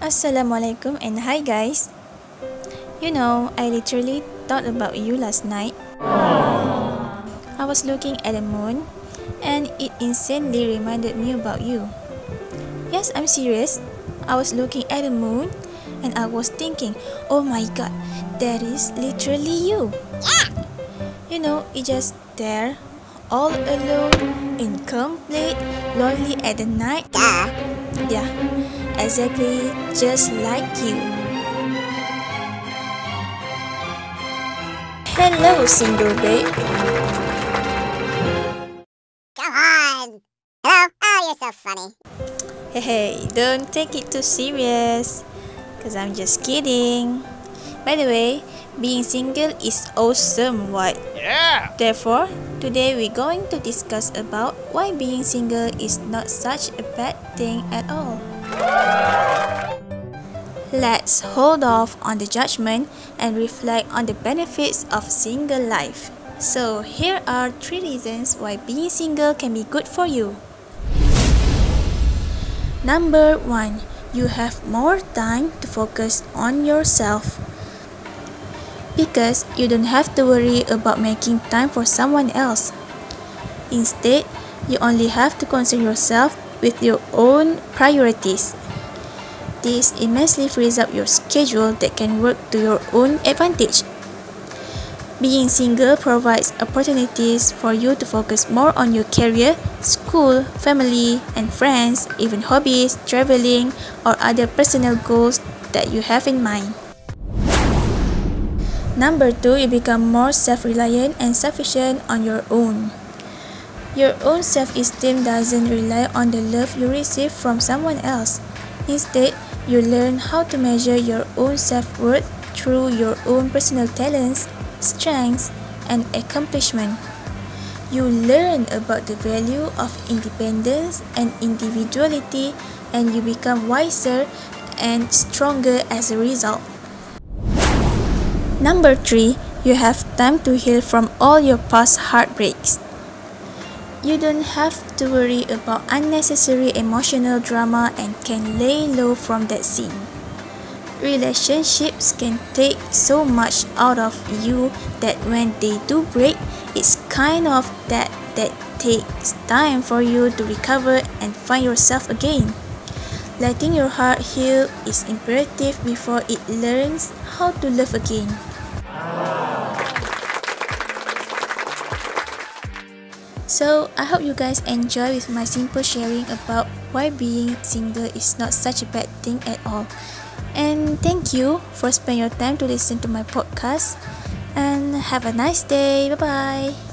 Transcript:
Assalamualaikum and hi guys. You know, I literally thought about you last night. I was looking at the moon and it insanely reminded me about you. Yes, I'm serious. I was looking at the moon and I was thinking, oh my god, that is literally you. You know, it just there, all alone, incomplete, lonely at the night. Yeah, exactly just like you. Hello, single babe. Come on. Hello? Oh, you're so funny. Hey, hey, don't take it too serious. Cause I'm just kidding. By the way, being single is awesome, what? Yeah! Therefore, today we're going to discuss about why being single is not such a bad thing at all. Let's hold off on the judgment and reflect on the benefits of single life. So, here are three reasons why being single can be good for you. Number 1. You have more time to focus on yourself. Because you don't have to worry about making time for someone else. Instead, you only have to concern yourself with your own priorities. This immensely frees up your schedule that can work to your own advantage. Being single provides opportunities for you to focus more on your career, school, family, and friends, even hobbies, traveling, or other personal goals that you have in mind. Number two, you become more self reliant and sufficient on your own. Your own self esteem doesn't rely on the love you receive from someone else. Instead, you learn how to measure your own self worth through your own personal talents, strengths, and accomplishment. You learn about the value of independence and individuality, and you become wiser and stronger as a result. Number three, you have time to heal from all your past heartbreaks. You don't have to worry about unnecessary emotional drama and can lay low from that scene. Relationships can take so much out of you that when they do break, it's kind of that that takes time for you to recover and find yourself again. Letting your heart heal is imperative before it learns how to love again. So, I hope you guys enjoy with my simple sharing about why being single is not such a bad thing at all. And thank you for spending your time to listen to my podcast. And have a nice day. Bye bye.